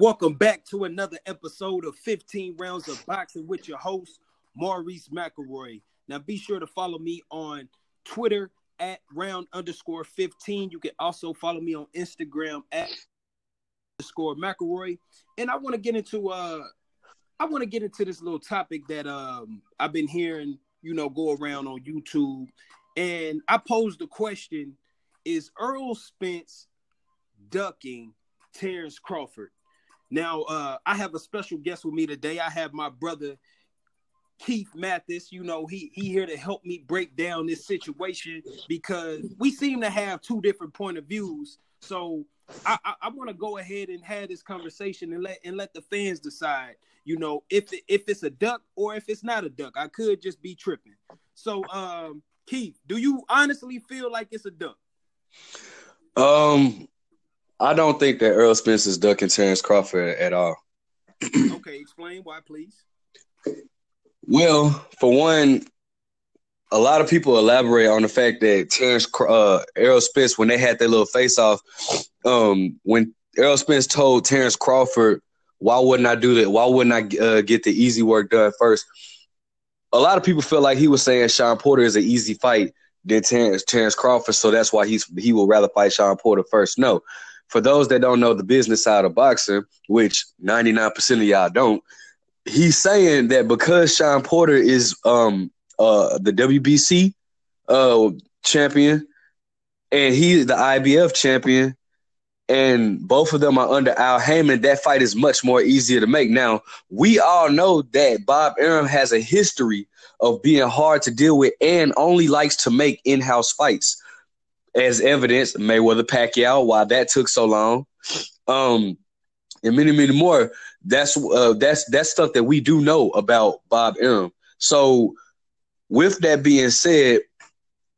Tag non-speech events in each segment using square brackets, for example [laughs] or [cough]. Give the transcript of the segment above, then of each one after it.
Welcome back to another episode of 15 Rounds of Boxing with your host, Maurice McElroy. Now be sure to follow me on Twitter at round underscore 15. You can also follow me on Instagram at underscore McElroy. And I want to get into uh I want to get into this little topic that um I've been hearing, you know, go around on YouTube. And I posed the question: Is Earl Spence ducking Terence Crawford? Now, uh, I have a special guest with me today. I have my brother Keith Mathis. You know, he he here to help me break down this situation because we seem to have two different point of views. So I, I, I want to go ahead and have this conversation and let and let the fans decide. You know, if if it's a duck or if it's not a duck. I could just be tripping. So, um, Keith, do you honestly feel like it's a duck? Um, I don't think that Earl Spence is ducking Terence Crawford at all. [clears throat] okay, explain why, please. Well, for one, a lot of people elaborate on the fact that Terence uh, Errol Spence, when they had their little face off, um, when Errol Spence told Terence Crawford, "Why wouldn't I do that? Why wouldn't I uh, get the easy work done first? A lot of people feel like he was saying Shawn Porter is an easy fight than Terence, Terence Crawford, so that's why he's he will rather fight Shawn Porter first. No, for those that don't know the business side of boxing, which 99% of y'all don't, he's saying that because Shawn Porter is um uh the WBC uh champion and he's the IBF champion and both of them are under Al Haymon, that fight is much more easier to make. Now, we all know that Bob Arum has a history of being hard to deal with and only likes to make in-house fights as evidence, Mayweather Pacquiao, why that took so long, um, and many, many more. That's uh, that's that's stuff that we do know about Bob Arum. So, with that being said,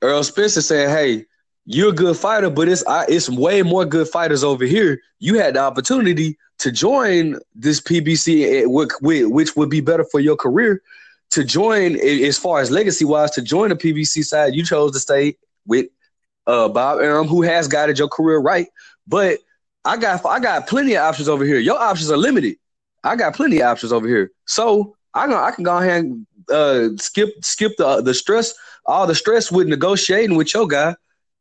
Earl Spencer saying, "Hey, you're a good fighter, but it's it's way more good fighters over here. You had the opportunity to join this PBC, eh, which would be better for your career." To join, as far as legacy wise, to join the PBC side, you chose to stay with uh, Bob Arum, who has guided your career right. But I got I got plenty of options over here. Your options are limited. I got plenty of options over here. So I can I can go ahead and uh, skip skip the the stress, all the stress with negotiating with your guy,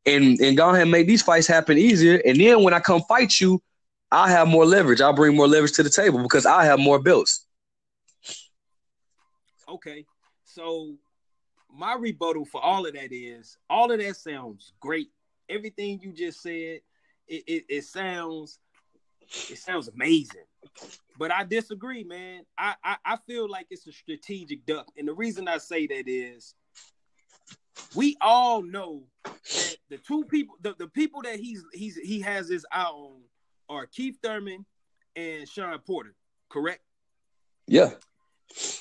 and and go ahead and make these fights happen easier. And then when I come fight you, i have more leverage. I'll bring more leverage to the table because I have more belts. Okay, so my rebuttal for all of that is all of that sounds great. Everything you just said, it, it, it sounds it sounds amazing. But I disagree, man. I, I, I feel like it's a strategic duck. And the reason I say that is we all know that the two people the, the people that he's he's he has his eye on are Keith Thurman and Shawn Porter, correct? Yeah.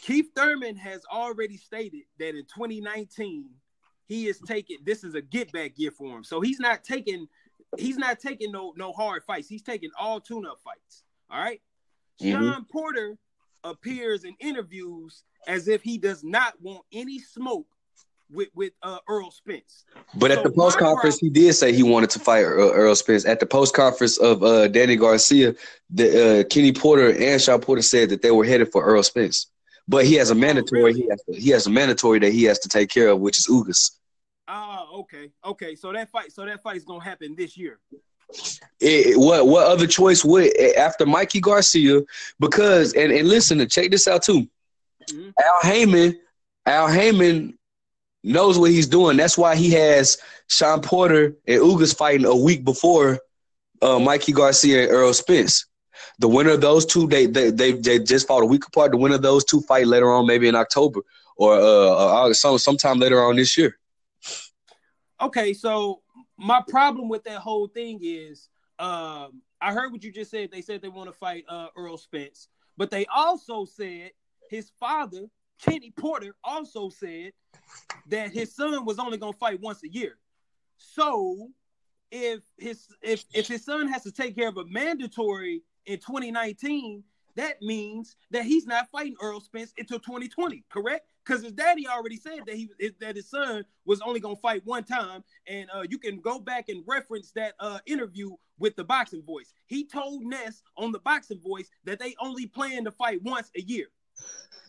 Keith Thurman has already stated that in 2019 he is taking this is a get back year for him. So he's not taking he's not taking no no hard fights. He's taking all tune up fights. All right? mm-hmm. Shawn Porter appears in interviews as if he does not want any smoke with with uh, Errol Spence. But so at the post conference, he did say he wanted to fight Earl Spence. At the post conference of uh, Danny Garcia, the uh, Kenny Porter and Shawn Porter said that they were headed for Earl Spence. But he has a mandatory. Oh, really? He has to, he has a mandatory that he has to take care of, which is Ugas. Oh, okay, okay. So that fight, so that fight is gonna happen this year. It, what what other choice would after Mikey Garcia? Because and and listen to check this out too. Mm-hmm. Al Haymon, Al Haymon knows what he's doing. That's why he has Shawn Porter and Ugas fighting a week before uh, Mikey Garcia and Earl Spence. The winner of those two, they they they, they just fought a week apart. The winner of those two fight later on, maybe in October or uh, uh some sometime later on this year. Okay, so my problem with that whole thing is, um, I heard what you just said. They said they want to fight uh, Errol Spence, but they also said his father, Kenny Porter, also said that his son was only going to fight once a year. So if his if if his son has to take care of a mandatory in 2019, that means that he's not fighting Earl Spence until 2020, correct? Because his daddy already said that he that his son was only gonna fight one time, and uh, you can go back and reference that uh, interview with the boxing voice. He told Ness on the boxing voice that they only plan to fight once a year.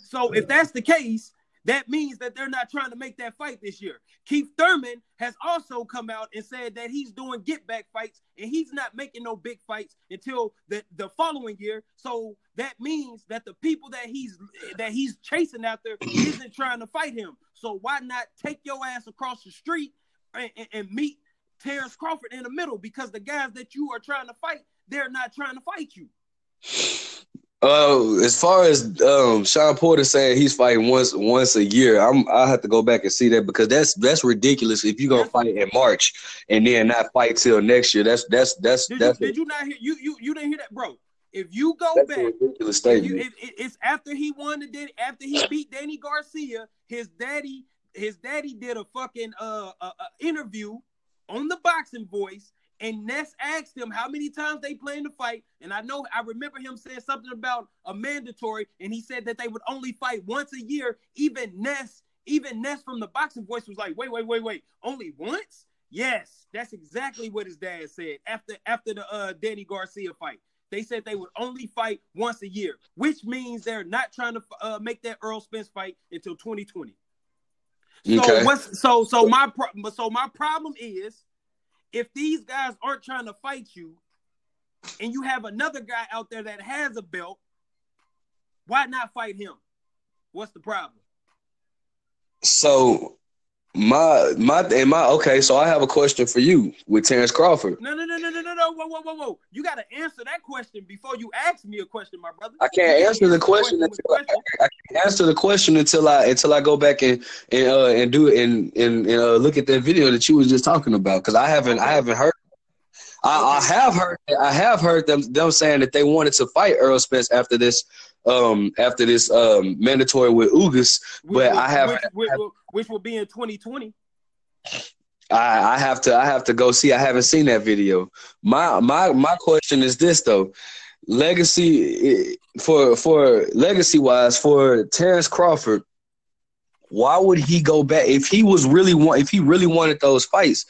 So if that's the case, that means that they're not trying to make that fight this year. Keith Thurman has also come out and said that he's doing get back fights and he's not making no big fights until the, the following year. So that means that the people that he's that he's chasing after isn't trying to fight him. So why not take your ass across the street and, and, and meet Terence Crawford in the middle? Because the guys that you are trying to fight, they're not trying to fight you. Uh, as far as um Shawn Porter saying he's fighting once once a year, I'm I have to go back and see that because that's that's ridiculous. If you're gonna fight in March and then not fight till next year, that's that's that's Did, that's you, did you not hear you you you didn't hear that, bro? If you go back, a ridiculous if you, statement. it- it's after he won the after he beat Danny Garcia, his daddy his daddy did a fucking uh, uh, uh interview on the boxing voice. And Ness asked him how many times they plan to fight. And I know I remember him saying something about a mandatory, and he said that they would only fight once a year. Even Ness, even Ness from the boxing voice was like, wait, wait, wait, wait, only once? Yes, that's exactly what his dad said after after the uh, Danny Garcia fight. They said they would only fight once a year, which means they're not trying to uh, make that Earl Spence fight until 2020. So Okay. what's so so my pro- so my problem is if these guys aren't trying to fight you, and you have another guy out there that has a belt, why not fight him? What's the problem? So my my and my okay, so I have a question for you with Terence Crawford. No, no, no, no, no, no, no. Whoa, whoa, whoa, whoa. You got to answer that question before you ask me a question, my brother. I can't answer the answer question until I, question. I can't answer the question until I until I go back and and uh, and do it and and, and uh, look at that video that you was just talking about because I haven't I haven't heard. I, I have heard I have heard them them saying that they wanted to fight Earl Spence after this um after this um mandatory with Ugas, but which, I haven't. which, which, will- which will be in 2020. I, I have to I have to go see. I haven't seen that video. My my my question is this though. Legacy for for legacy wise for Terence Crawford, why would he go back if he was really want if he really wanted those fights?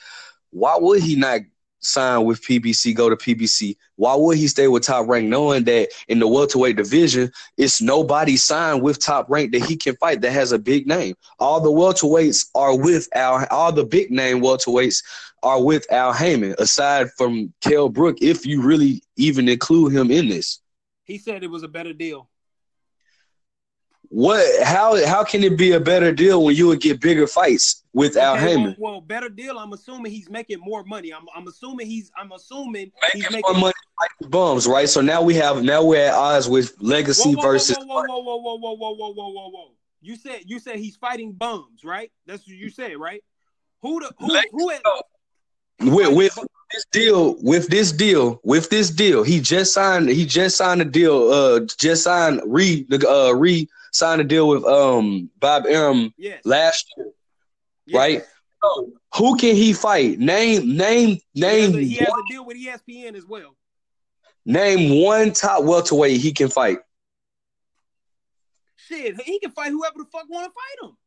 Why would he not sign with PBC, go to PBC? Why would he stay with Top Rank, knowing that in the welterweight division, it's nobody signed with Top Rank that he can fight that has a big name. All the welterweights are with Al. All the big name welterweights are with Al Haymon, aside from Kell Brook, if you really even include him in this. He said it was a better deal. What? How? How can it be a better deal when you would get bigger fights with Al Okay, Haymon? well, well, better deal. I'm assuming he's making more money. I'm, I'm assuming he's. I'm assuming he's Making making more money like bums, right? So now we have now we're at odds with Legacy Whoa, whoa, versus. Whoa, whoa, whoa, whoa, whoa, whoa, whoa, whoa, whoa, whoa. You said you said he's fighting bums, right? That's what you said, right? Who the who who? Had, with, with this deal, with this deal, with this deal, he just signed. He just signed a deal. Uh, just signed re the uh re signed a deal with um Bob Arum yes, last year, yes. right? So who can he fight? Name name He has, name a, he has one, a deal with ESPN as well. name one top welterweight he can fight. Shit, he can fight whoever the fuck want to fight him,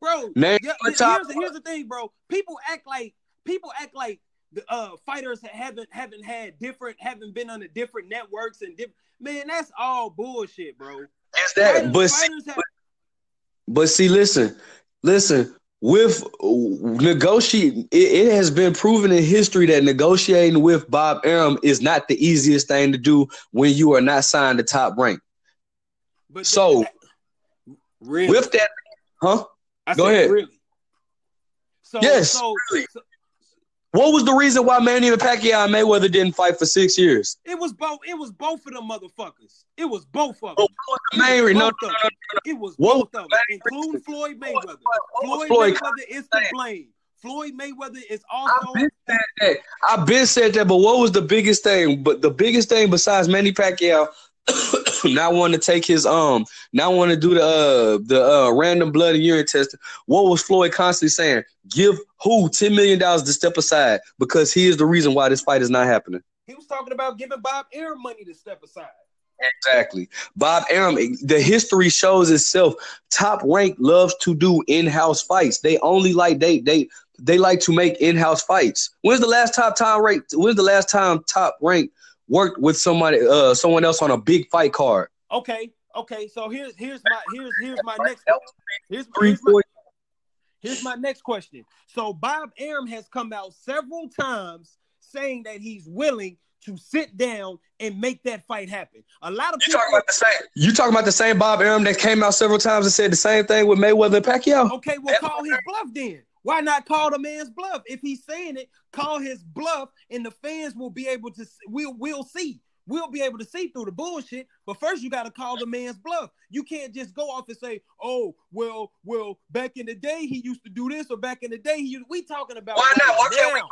bro. Name yeah, here's, top- the, here's the thing, bro. People act like people act like the uh, fighters haven't haven't had different, haven't been on the different networks and different. Man, that's all bullshit, bro. Is that? But see, have, But see, listen, listen. With negotiate, it, it has been proven in history that negotiating with Bob Arum is not the easiest thing to do when you are not signed to top rank. but So, really, With that, huh? I go said, ahead. Really. So, Yes, so, really. so What was the reason why Manny Pacquiao and Mayweather didn't fight for six years? it was both. It was both of them motherfuckers. It was both of oh, them. What was the? No, Both of them. It was both of them, including? Floyd Mayweather. Floyd Floyd Mayweather is to blame. Floyd Mayweather is I've also been said that. I've been said that, but what was the biggest thing? But the biggest thing besides Manny Pacquiao [coughs] not want to take his um, not want to do the uh the uh random blood and urine test. What was Floyd constantly saying? Give who ten million dollars to step aside because he is the reason why this fight is not happening. he was talking about giving Bob Arum money to step aside. Exactly. Bob Arum, the history shows itself. Top rank loves to do in-house fights. They only like they they they like to make in-house fights. When's the last top time rank? When's the last time top rank worked with somebody uh someone else on a big fight card? Okay, okay. So here's here's my here's here's my next here's, here's my, here's my next question. So Bob Arum has come out several times saying that he's willing to sit down and make that fight happen. A lot of you people talking about the same. You talking about the same Bob Arum that came out several times and said the same thing with Mayweather and Pacquiao? Okay, well, call his bluff then. Why not call the man's bluff? If he's saying it, call his bluff, and the fans will be able to. We'll we'll see. We'll be able to see through the bullshit. But first, you got to call the man's bluff. You can't just go off and say, "Oh, well, well, back in the day he used to do this, or back in the day he." Used... We talking about why not? Why can't we?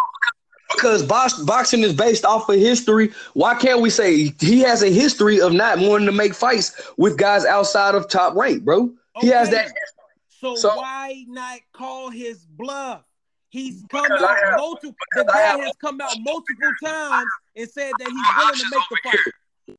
Because box, boxing is based off of history. Why can't we say he has a history of not wanting to make fights with guys outside of top rank, bro? Okay. He has that. So, so why not call his bluff? He's come out multiple. The guy has come out [laughs] multiple times and said that he's willing to make the fight.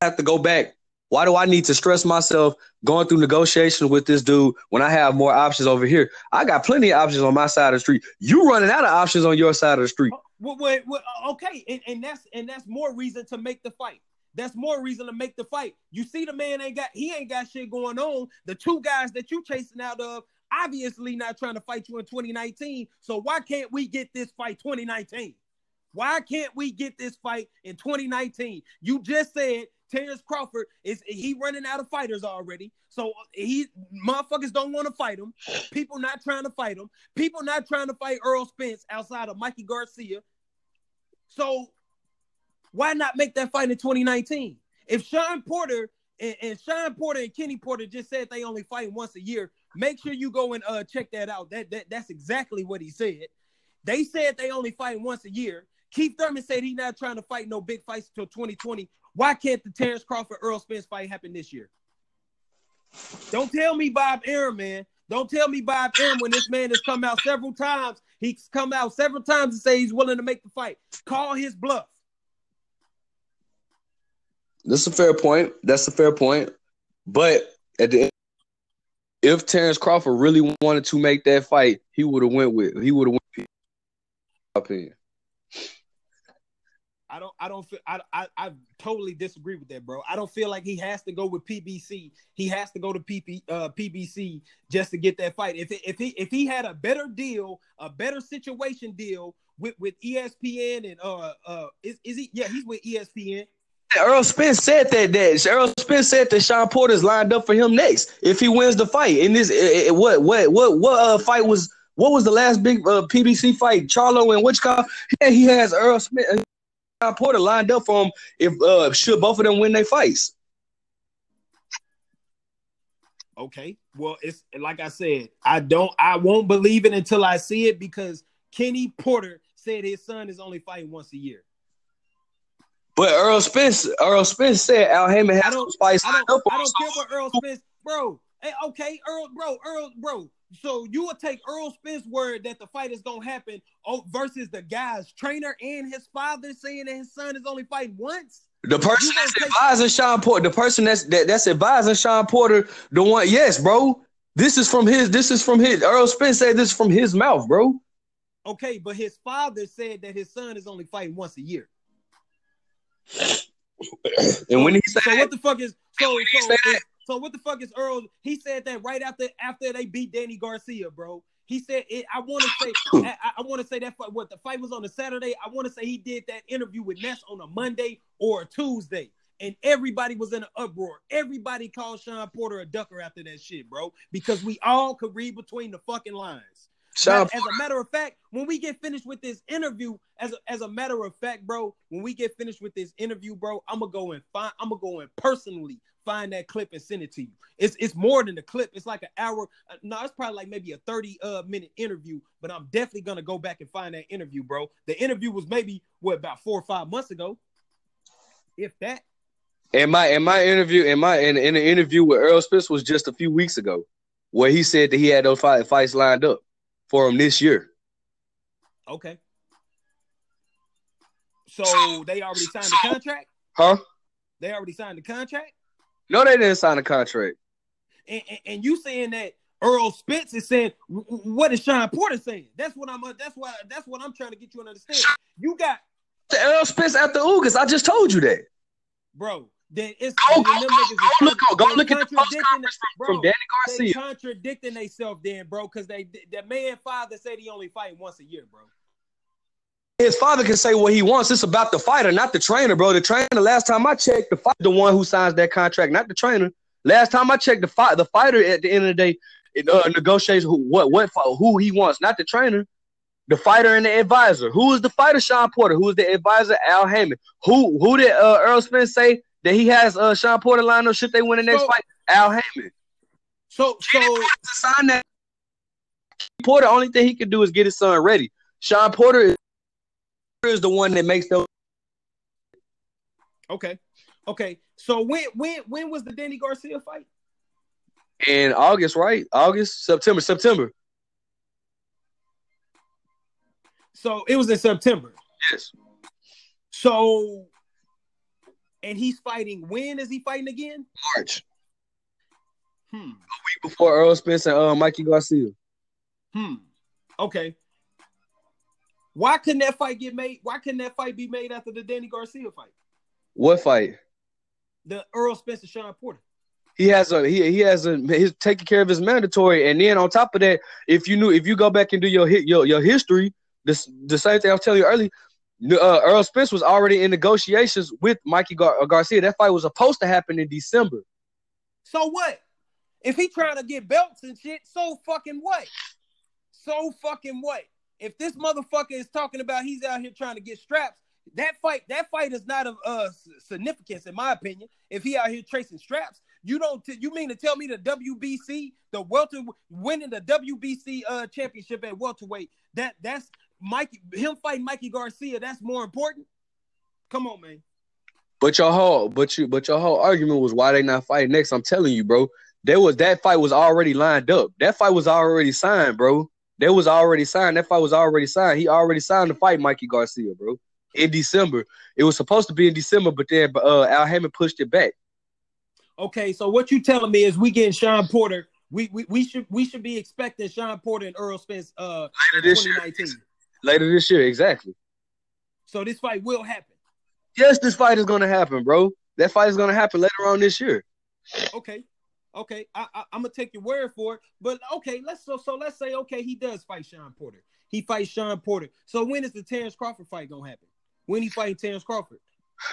I have to go back. Why do I need to stress myself going through negotiations with this dude when I have more options over here? I got plenty of options on my side of the street. You running out of options on your side of the street. Oh, well, well, well, okay, and, and that's and that's more reason to make the fight. That's more reason to make the fight. You see, the man ain't got he ain't got shit going on. The two guys that you chasing out of obviously not trying to fight you in 2019. So why can't we get this fight 2019? Why can't we get this fight in 2019? You just said Terence Crawford is he running out of fighters already. So he motherfuckers don't want to fight him. People not trying to fight him. People not trying to fight Earl Spence outside of Mikey Garcia. So why not make that fight in 2019? If Shawn Porter and, and Shawn Porter and Kenny Porter just said they only fight once a year, make sure you go and uh, check that out. That, that that's exactly what he said. They said they only fight once a year. Keith Thurman said he's not trying to fight no big fights until 2020. Why can't the Terence Crawford Earl Spence fight happen this year? Don't tell me Bob Arum, man. Don't tell me Bob Arum when this man has come out several times. He's come out several times to say he's willing to make the fight. Call his bluff. That's a fair point. That's a fair point. But at the end, if Terence Crawford really wanted to make that fight, he would have went with he would have went. Opinion. I don't. I don't feel. I, I. I totally disagree with that, bro. I don't feel like he has to go with PBC. He has to go to PP, uh, PBC just to get that fight. If if he if he had a better deal, a better situation deal with with ESPN and uh uh is is he? Yeah, he's with ESPN. Errol Spence said that that Earl Spence said that Shawn Porter's lined up for him next if he wins the fight. In this, it, it, what what what what uh, fight was what was the last big uh, PBC fight? Charlo and Whichcock. Yeah, he has Errol Smith, uh, Shawn Porter lined up for him if uh, should both of them win their fights. Okay, well, it's like I said, I don't, I won't believe it until I see it because Kenny Porter said his son is only fighting once a year. But Earl Spence, Errol Spence said Al Haymon has some spice. I don't, I don't care what Errol Spence, bro. Hey, okay, Earl, bro, Earl, bro. So you would take Earl Spence's word that the fight is gonna happen oh, versus the guy's trainer and his father saying that his son is only fighting once. The person that's take- advising Shawn Porter, the person that's that, that's advising Shawn Porter, the one, yes, bro. This is from his. This is from his. Earl Spence said this from his mouth, bro. Okay, but his father said that his son is only fighting once a year and when he said, so what the fuck is so so, so what the fuck is Earl? He said that right after after they beat Danny Garcia, bro. He said it, I want to say I, I want to say that fight, what the fight was on a Saturday. I want to say he did that interview with Ness on a Monday or a Tuesday, and everybody was in an uproar. Everybody called Shawn Porter a ducker after that shit, bro, because we all could read between the fucking lines. Sean as a matter of fact, when we get finished with this interview, as a, as a matter of fact, bro, when we get finished with this interview, bro, I'm gonna go and find, I'm gonna go and personally find that clip and send it to you. It's it's more than a clip. It's like an hour. Uh, no, it's probably like maybe a 30 uh minute interview, but I'm definitely gonna go back and find that interview, bro. The interview was maybe what about four or five months ago, if that. In my in my interview, in my in, in the interview with Earl Spence was just a few weeks ago, where he said that he had those fight, fights lined up for him this year. Okay. So they already signed the contract? Huh? They already signed the contract. No, they didn't sign the contract. And, and, and you saying that Earl Spence is saying what is Shawn Porter saying? That's what I'm. Uh, that's why. That's what I'm trying to get you to understand. You got the Earl Spence after Ugas. I just told you that, bro. Then it's go, then go, go, go look, go, go look at the post conference from, bro, from Danny Garcia. They contradicting themselves, then, bro, because they the man father said he only fight once a year, bro. His father can say what he wants. It's about the fighter, not the trainer, bro. The trainer. Last time I checked, the fight, the one who signs that contract, not the trainer. Last time I checked, the fight, the fighter at the end of the day it, uh, negotiates who, what what who he wants, not the trainer. The fighter and the advisor. Who is the fighter? Shawn Porter. Who is the advisor? Al Haymon. Who who did uh, Earl Spence say that he has uh, Shawn Porter lined up? Should they win the next so, fight? Al Haymon. So so sign that. Porter. Only thing he can do is get his son ready. Shawn Porter is is the one that makes those. Okay, okay. So when when when was the Danny Garcia fight? In August, right? August, September, September. So it was in September. Yes. So, and he's fighting. When is he fighting again? March. Hmm. A week before Earl Spence and uh, Mikey Garcia. Hmm. Okay. Why couldn't that fight get made? Why couldn't that fight be made after the Danny Garcia fight? What fight? The Earl Spencer Shawn Porter. He has a he he has a he's taking care of his mandatory, and then on top of that, if you knew if you go back and do your your your history, this the same thing I was telling you earlier. Uh, Earl Spence was already in negotiations with Mikey Gar- Garcia. That fight was supposed to happen in December. So what? If he trying to get belts and shit, so fucking what? So fucking what? if this motherfucker is talking about he's out here trying to get straps, that fight that fight is not of uh significance in my opinion. If he out here tracing straps, you don't t- you mean to tell me the WBC, the welter winning the WBC uh championship at welterweight, that that's Mikey him fighting Mikey Garcia, that's more important? Come on, man. But your whole but you but your whole argument was why they not fighting next. I'm telling you, bro. There was that fight was already lined up. That fight was already signed, bro. That was already signed. That fight was already signed. He already signed the fight, Mikey Garcia, bro. In December, it was supposed to be in December, but then uh, Al Haymon pushed it back. Okay, so what you telling me is we getting Shawn Porter. We, we we should we should be expecting Shawn Porter and Earl Spence uh later this 2019. Year. Later this year, exactly. So this fight will happen. Yes, this fight is gonna happen, bro. That fight is gonna happen later on this year. Okay. Okay, I, I, am gonna take your word for it. But okay, let's so so let's say okay, he does fight Shawn Porter. He fights Shawn Porter. So when is the Terence Crawford fight gonna happen? When he fighting Terence Crawford?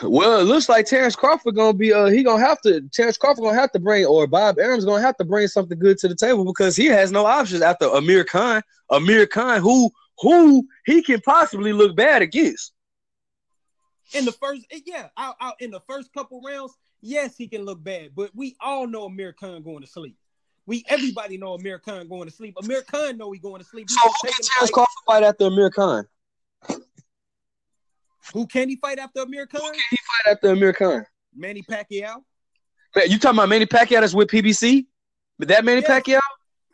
Well, it looks like Terence Crawford gonna be uh he gonna have to Terence Crawford gonna have to bring or Bob Arum's gonna have to bring something good to the table because he has no options after Amir Khan. Amir Khan, who who he can possibly look bad against. In the first, yeah, out, out in the first couple rounds, yes, he can look bad, but we all know Amir Khan going to sleep. We everybody know Amir Khan going to sleep. Amir Khan know he going to sleep. so who can Terence Crawford fight after Amir Khan? Who can he fight after Amir Khan? Who can he fight after Amir Khan? Manny Pacquiao. Man, you talking about Manny Pacquiao that's with PBC? But that Manny yes. Pacquiao?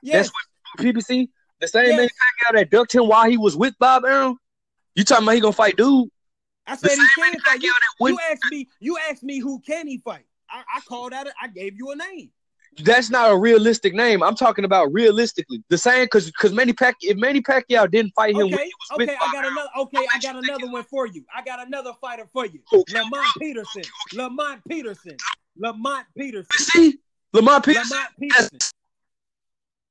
Yes. That's with PBC? The same yes. Manny Pacquiao that ducked him while he was with Bob Arum? You talking about he gonna fight dude? I said he can fight. You, you asked me. You asked me who can he fight. I, I called out. I gave you a name. That's not a realistic name. I'm talking about realistically. The same because because Manny Pac if Manny Pacquiao didn't fight him, okay, okay, I got another. Okay, I got another one for you. I got another fighter for you. Okay, Lamont Peterson. Lamont Peterson. Lamont Peterson. See, Lamont Peterson. Lamont Peterson.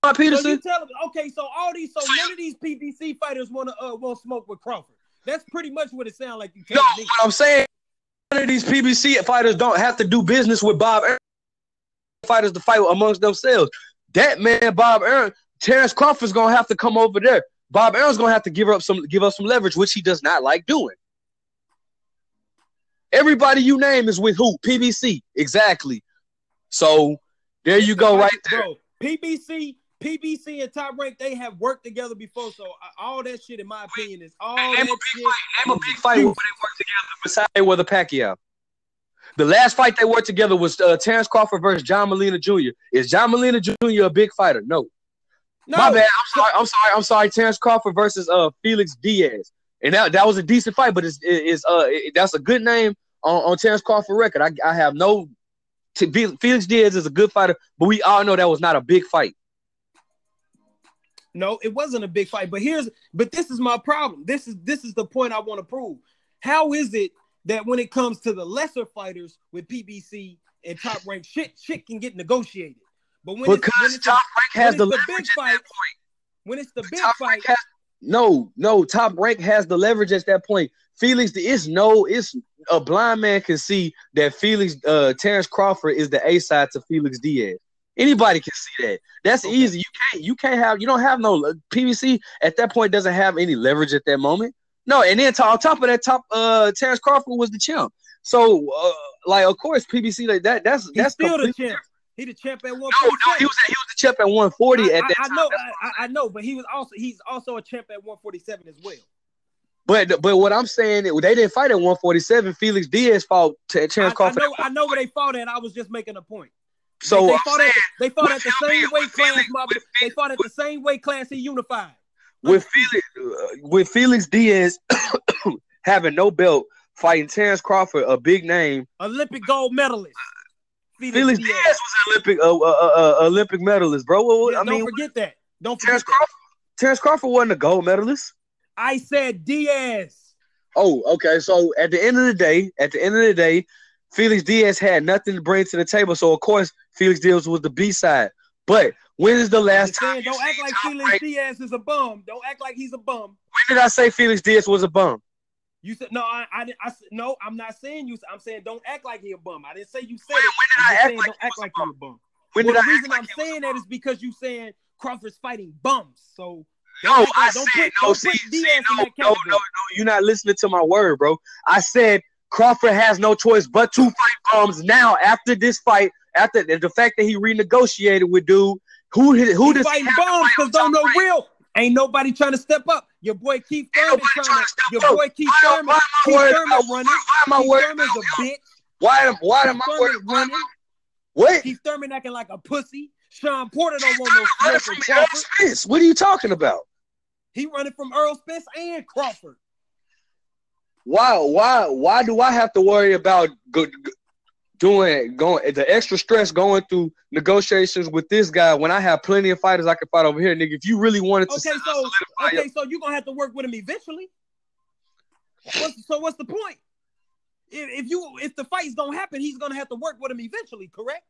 Lamont Peterson. So you tell okay, so all these, so none of these PBC fighters want to uh want smoke with Crawford. That's pretty much what it sounds like. You no, what I'm saying, none of these PBC fighters don't have to do business with Bob Arum. Fighters to fight amongst themselves. That man, Bob Arum, Terence Crawford's gonna have to come over there. Bob Arum's gonna have to give up some give up some leverage, which he does not like doing. Everybody you name is with who? PBC, exactly. So there you go, right there. Bro, PBC PBC and Top Rank, they have worked together before. So uh, all that shit, in my opinion, is all name that shit. Fight. Name a big fight where they worked together besides the Pacquiao. The last fight they worked together was uh, Terence Crawford versus John Molina Jr. Is John Molina Jr. a big fighter? No. no. My bad. I'm sorry. I'm sorry. I'm sorry. Terence Crawford versus uh Felix Diaz, and that, that was a decent fight, but it's, it's uh it, that's a good name, on, on Terence Crawford record. I, I have no. T- Felix Diaz is a good fighter, but we all know that was not a big fight. No, it wasn't a big fight. But here's but this is my problem. This is this is the point I want to prove. How is it that when it comes to the lesser fighters with PBC and top rank, shit shit can get negotiated. But when because it's, when it's top a, rank has the, the big at fight, that point. when it's the big Top fight, has, no, no, top rank has the leverage at that point. Felix, it's no, it's a blind man can see that Felix, uh, Terence Crawford is the A side to Felix Diaz. Anybody can see that. That's Okay. easy. You can't. You can't have. You don't have no uh, PBC at that point. Doesn't have any leverage at that moment. No, and then to, on top of that, top uh, Terence Crawford was the champ. So, uh, like, of course, PBC like that. That's he's that's still the champ. He the champ at one. No, no, he was he was the champ at 140 I, at that I, I know, I, I- know, but he was also he's also a champ at 147 as well. But but what I'm saying, they didn't fight at 147. Felix Diaz fought T- I, Terence I Crawford. know, I know where they fought at. I was just making a point. So they, fought saying, at they fought at the Felix- same weight class. Felix- My, with they fought at the same weight class he unified. with Felix uh, with Felix Diaz [coughs] having no belt, fighting Terence Crawford, a big name. Olympic gold medalist. Felix Diaz was an Olympic uh, uh, uh, uh, Olympic medalist, bro. Yeah, I don't mean, forget that. Don't forget Terence that. Crawford. Terence Crawford wasn't a gold medalist. I said Diaz. Oh, okay. So at the end of the day, at the end of the day, Felix Diaz had nothing to bring to the table. So of course, Felix Diaz was the B side. But when is the last time? don't act like Felix Diaz is a bum. Don't act like he's a bum. When did I say Felix Diaz was a bum? You said no. I, I, I no. I'm not saying you. I'm saying don't act like he a bum. I didn't say you said When- it. when did I'm I act saying like don't act like you a bum. When well, did the I reason like I'm he was a saying that is because you saying Crawford's fighting bums. So No, don't act I don't said put, no. See, see, no, no, no, no. You're not listening to my word, bro. I said Crawford has no choice but to fight bums now. After this fight, after the, fact that he renegotiated with dude, who who does fighting bums because on don't know real. Ain't nobody trying to step up. Your boy Keith Thurman trying to. to Your boy Keith Why, Thurman. why am I Keith worried Thurman about? running. Why am I worried Thurman's a bitch. Why am why am I worried? Why running. What? Keith Thurman acting like a pussy. Sean Porter don't want no smoke from Earl Crawford. Spence. What are you talking about? He running from Earl Spence and Crawford. Why why why do I have to worry about go, go- doing going the extra stress going through negotiations with this guy when I have plenty of fighters I can fight over here, nigga? If you really wanted to Okay, so okay, so you're gonna have to work with him eventually. What's, so what's the point? If, if you if the fight's gonna happen, he's gonna have to work with him eventually, correct?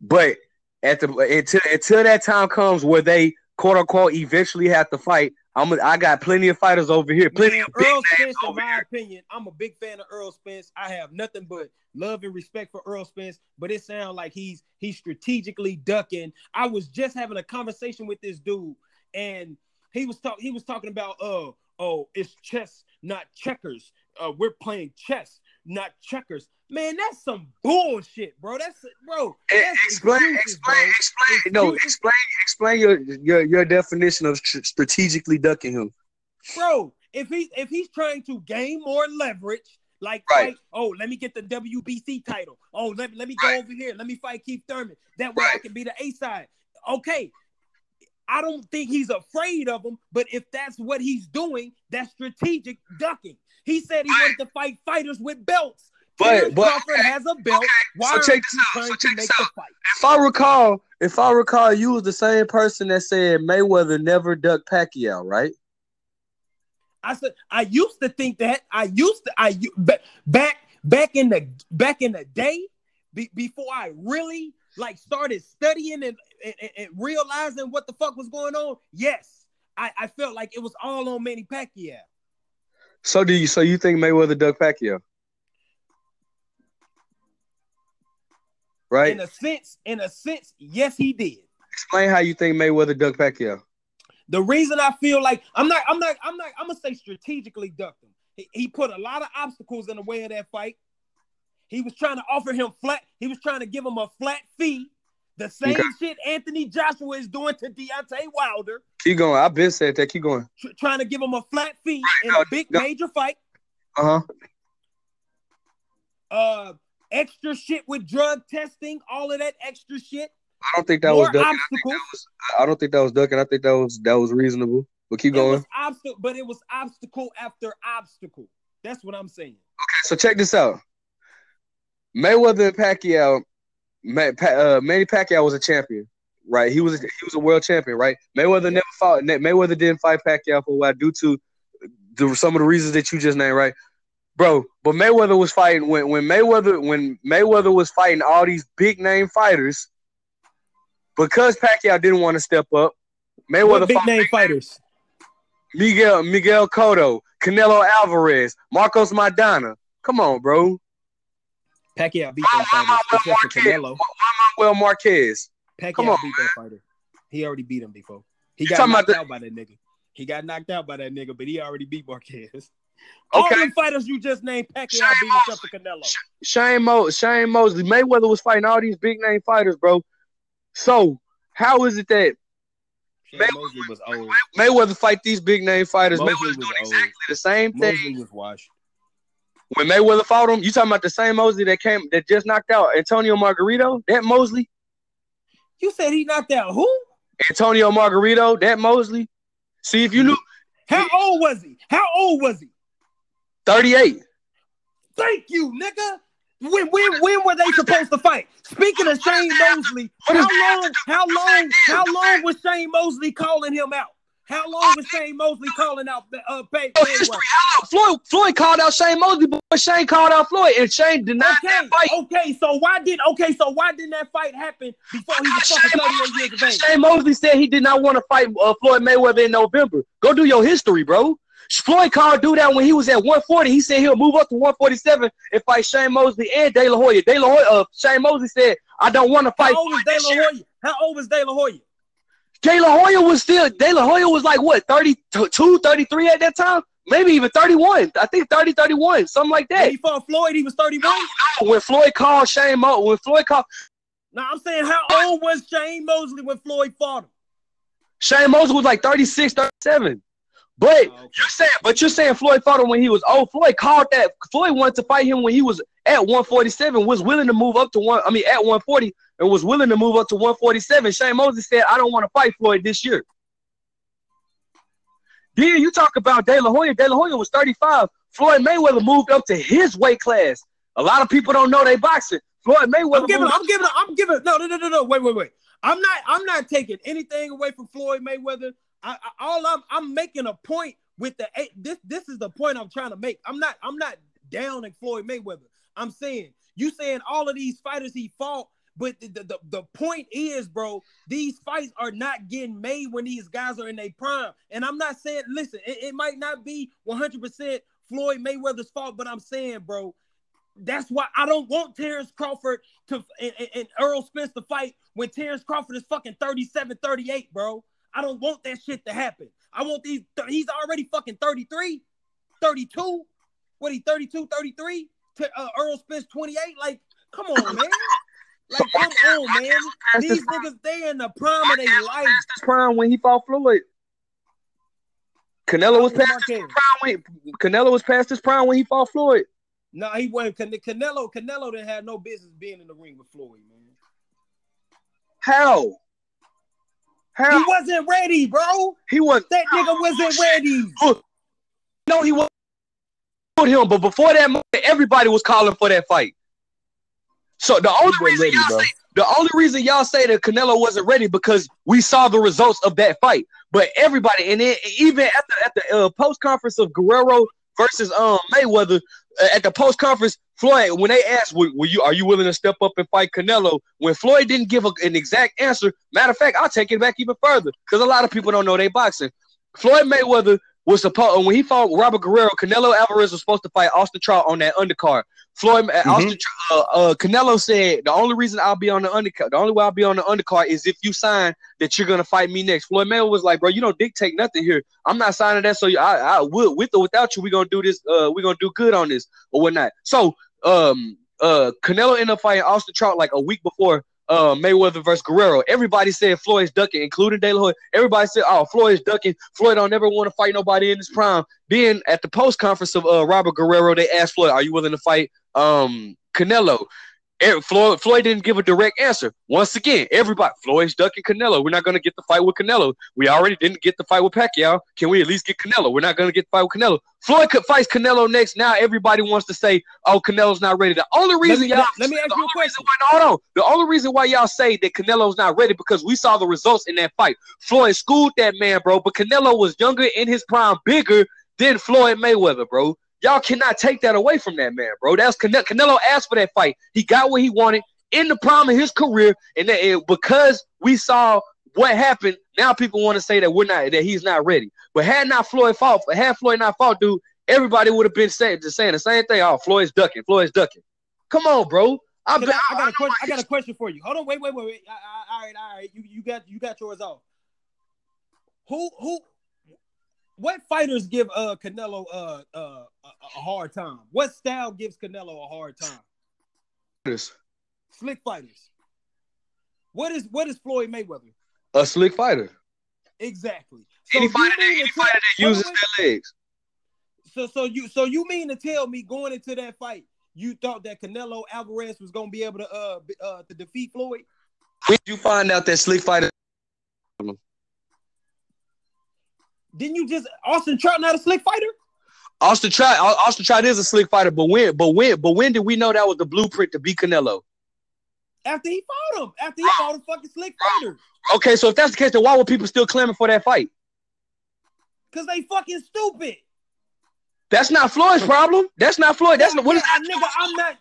But at the until until that time comes where they quote unquote eventually have to fight, I'm a, I got plenty of fighters over here, plenty Man, of Earl Spence, in my here. opinion, I'm a big fan of Earl Spence. I have nothing but love and respect for Earl Spence, but it sounds like he's he's strategically ducking. I was just having a conversation with this dude, and he was talking he was talking about uh oh it's chess not checkers. Uh, we're playing chess, not checkers. Man, that's some bullshit, bro. That's bro. That's Explain, excuses, explain, bro. explain. No, explain, explain your your your definition of strategically ducking him. bro. If he if he's trying to gain more leverage, like Right. fight, oh, let me get the WBC title. Oh, let, let me go Right. over here. Let me fight Keith Thurman. That way I can be the A side. Okay. I don't think he's afraid of him, but if that's what he's doing, that's strategic ducking. He said he wanted to fight fighters with belts. But- but- Crawford has a belt. okay, Why so check this out, so check this out. fight? If I recall, if I recall, you was the same person that said Mayweather never ducked Pacquiao, right? I said I used to think that I used to I ba- back back in the back in the day be, before I really like started studying and, and, and realizing what the fuck was going on. Yes, I, I felt like it was all on Manny Pacquiao. So do you? So you think Mayweather ducked Pacquiao? Right. In a sense, in a sense, yes, he did. Explain how you think Mayweather ducked Pacquiao. The reason I feel like I'm not, I'm not, I'm not, I'm gonna say strategically ducked him. He, he put a lot of obstacles in the way of that fight. He was trying to offer him flat. He was trying to give him a flat fee. The same Okay. shit Anthony Joshua is doing to Deontay Wilder, Keep going. I've been said that. Keep going. tr- trying to give him a flat fee [laughs] in no, a big no. major fight. Uh huh. Uh, extra shit with drug testing, all of that extra shit. I don't think that More was ducking. I think obstacles. that was. I don't think that was ducking. I think that was that was reasonable. But keep going. obstacle, but it was obstacle after obstacle. That's what I'm saying. Okay, so check this out. Mayweather and Pacquiao, Uh, Manny Pacquiao was a champion, right? He was a, he was a world champion, right? Mayweather never fought. Mayweather didn't fight Pacquiao for a while due to the, some of the reasons that you just named, right? Bro, but Mayweather was fighting when when Mayweather when Mayweather was fighting all these big name fighters because Pacquiao didn't want to step up. Mayweather what big name fighters. Miguel Miguel Cotto, Canelo Alvarez, Marcos Maidana. Come on, bro. Pacquiao beat that fighter except for Canelo. Well, Marquez. Pacquiao Come on, beat that fighter. He already beat him before. He got knocked the... out by that nigga. He got knocked out by that nigga, but he already beat Marquez. All them fighters you just named, Pacquiao Shane beat except for Canelo. Shane, Mo- Shane Mosley, Mayweather was fighting all these big name fighters, bro. So how is it that Mayweather, was old. Mayweather fight these big name fighters. Mosley Mayweather doing old. exactly the same thing. Mosley was washed. When Mayweather fought him, you talking about the same Mosley that came that just knocked out Antonio Margarito? That Mosley? You said he knocked out who? Antonio Margarito, that Mosley. See if you knew. How old was he? How old was he? 38. Thank you, nigga. When when when were they supposed to fight? Speaking of Shane Mosley, how long how long how long was Shane Mosley calling him out? How long was Shane Mosley calling out uh pay, Floyd Floyd called out Shane Mosley, but Shane called out Floyd, and Shane denied okay, that fight. Okay, so why did okay, so why didn't that fight happen before he was fucking 38 years of age? Shane Mosley said he did not want to fight uh, Floyd Mayweather in November. Go do your history, bro. Floyd Carr do that when he was at 140. He said he'll move up to 147 and fight Shane Mosley and De La Hoya. De La Hoya, uh, Shane Mosley said, I don't want to fight. How old was De La Hoya? How old is De La Hoya? De La Hoya was still, De La Hoya was like what, 32, 33 at that time? Maybe even 31. I think 30, 31, something like that. When he fought Floyd, he was 31? No, no, when Floyd called Shane Mosley, when Floyd called. Now I'm saying, how old was Shane Mosley when Floyd fought him? Shane Mosley was like 36, 37. But oh, okay. you're saying, but you're saying Floyd fought him when he was old. Floyd called that. Floyd wanted to fight him when he was at 147. Was willing to move up to one. I mean, at 140, and was willing to move up to 147. Shane Mosley said, "I don't want to fight Floyd this year." Then you talk about De La Hoya. De La Hoya was 35. Floyd Mayweather moved up to his weight class. A lot of people don't know they boxing. Floyd Mayweather. I'm giving. I'm giving. I'm giving. No, no, no, no, no. Wait, wait, wait. I'm not. I'm not taking anything away from Floyd Mayweather. I, I, all I'm I'm making a point with the eh, this this is the point I'm trying to make. I'm not I'm not downing Floyd Mayweather. I'm saying you saying all of these fighters he fought, but the, the, the point is, bro, these fights are not getting made when these guys are in their prime. And I'm not saying, listen, it, it might not be 100% Floyd Mayweather's fault, but I'm saying, bro, that's why I don't want Terence Crawford to and, and Errol Spence to fight when Terence Crawford is fucking 37, 38, bro. I don't want that shit to happen. I want these. He's already fucking 33, 32. What he 32, 33? To uh, Earl Spence 28. Like, come on, man. Like, come on, man. These niggas, they in the prime of their life. Prime when he fought Floyd. Canelo was past his prime when Canelo was past his prime when he fought Floyd. No, he wasn't. Canelo, Canelo didn't have no business being in the ring with Floyd, man. How? How? He wasn't ready, bro. He was that nigga oh, wasn't ready. Oh. No, he was him, but before that everybody was calling for that fight. So the only reason ready, y'all say, the only reason y'all say that Canelo wasn't ready because we saw the results of that fight. But everybody, and then even at the at the uh, post conference of Guerrero versus um Mayweather, uh, at the post conference, Floyd, when they asked, were, were, you, are you willing to step up and fight Canelo? When Floyd didn't give a, an exact answer, matter of fact, I'll take it back even further because a lot of people don't know they boxing. Floyd Mayweather was supposed when he fought Robert Guerrero, Canelo Alvarez was supposed to fight Austin Trout on that undercard. Floyd uh, mm-hmm. Austin uh, uh, Canelo said the only reason I'll be on the undercard, the only way I'll be on the undercard is if you sign that you're gonna fight me next. Floyd Mayweather was like, bro, you don't dictate nothing here. I'm not signing that, so I, I will with or without you, we're gonna do this. Uh, we're gonna do good on this or whatnot. So um uh Canelo ended up fighting Austin Trout like a week before uh, Mayweather versus Guerrero. Everybody said Floyd's ducking, including De La Hoya. Everybody said, "Oh, Floyd's ducking. Floyd don't ever want to fight nobody in his prime." Then at the post conference of uh, Robert Guerrero, they asked Floyd, "Are you willing to fight um, Canelo?" Floyd, Floyd didn't give a direct answer. Once again, everybody, Floyd's ducking Canelo. We're not going to get the fight with Canelo. We already didn't get the fight with Pacquiao. Can we at least get Canelo? We're not going to get the fight with Canelo. Floyd could fight Canelo next. Now everybody wants to say, "Oh, Canelo's not ready." The only reason let me, y'all let, me ask you a question. Why, hold on. The only reason why y'all say that Canelo's not ready because we saw the results in that fight. Floyd schooled that man, bro. But Canelo was younger in his prime, bigger than Floyd Mayweather, bro. Y'all cannot take that away from that man, bro. That's Cane- Canelo asked for that fight. He got what he wanted in the prime of his career, and, that, and because we saw what happened, now people want to say that we're not that he's not ready. But had not Floyd fought, had Floyd not fought, dude, everybody would have been saying just saying the same thing. Oh, Floyd's ducking, Floyd's ducking. Come on, bro. I, I, I got a question. I got a question for you. Hold on, wait, wait, wait, wait. All right, all right. You, you got you got yours off. Who who what fighters give uh Canelo uh, uh a, a hard time? What style gives Canelo a hard time? Fighters. Slick fighters. What is what is Floyd Mayweather? A slick fighter. Exactly. So any fighter, that, any fighter that uses their legs. So so you so you mean to tell me going into that fight, you thought that Canelo Alvarez was gonna be able to uh uh to defeat Floyd? When did you find out that slick fighter Didn't you just Austin Trout not a slick fighter? Austin Trout, Austin Trout is a slick fighter, but when, but when, but when did we know that was the blueprint to beat Canelo? After he fought him, after he fought a fucking slick fighter. Okay, so if that's the case, then why were people still clamoring for that fight? Cause they fucking stupid. That's not Floyd's problem. That's not Floyd. That's not what is? Nigga, I'm not.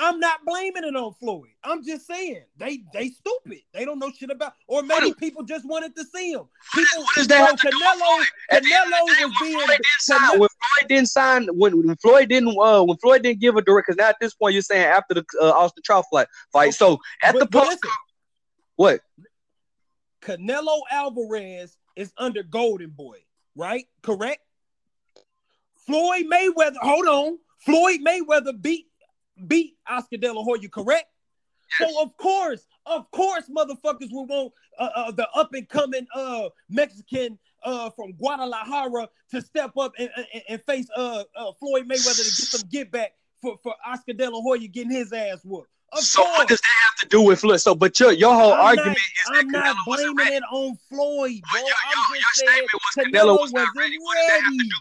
I'm not blaming it on Floyd. I'm just saying they they stupid. They don't know shit about, or maybe people just wanted to see him. People, what does that have to Canelo, Canelo was being. Floyd Canelo, when Floyd didn't sign, when, when Floyd didn't, uh, when Floyd didn't give a direct, because now at this point you're saying after the uh, Austin Trout fight, fight. So at but, the post, what? Canelo Alvarez is under Golden Boy, right? Correct. Floyd Mayweather. Hold on. Floyd Mayweather beat beat Oscar De La Hoya, correct? Yes. So of course, of course, motherfuckers will want uh, uh, the up and coming uh, Mexican uh, from Guadalajara to step up and, and, and face uh, uh, Floyd Mayweather to get some get back for, for Oscar De La Hoya getting his ass whooped. Of so course. what does that have to do with Floyd? So, but your your whole I'm argument not, is I'm not Canelo blaming it on Floyd, bro. Your, I'm your, just your saying statement was Canelo, Canelo was not ready. What does that have to do?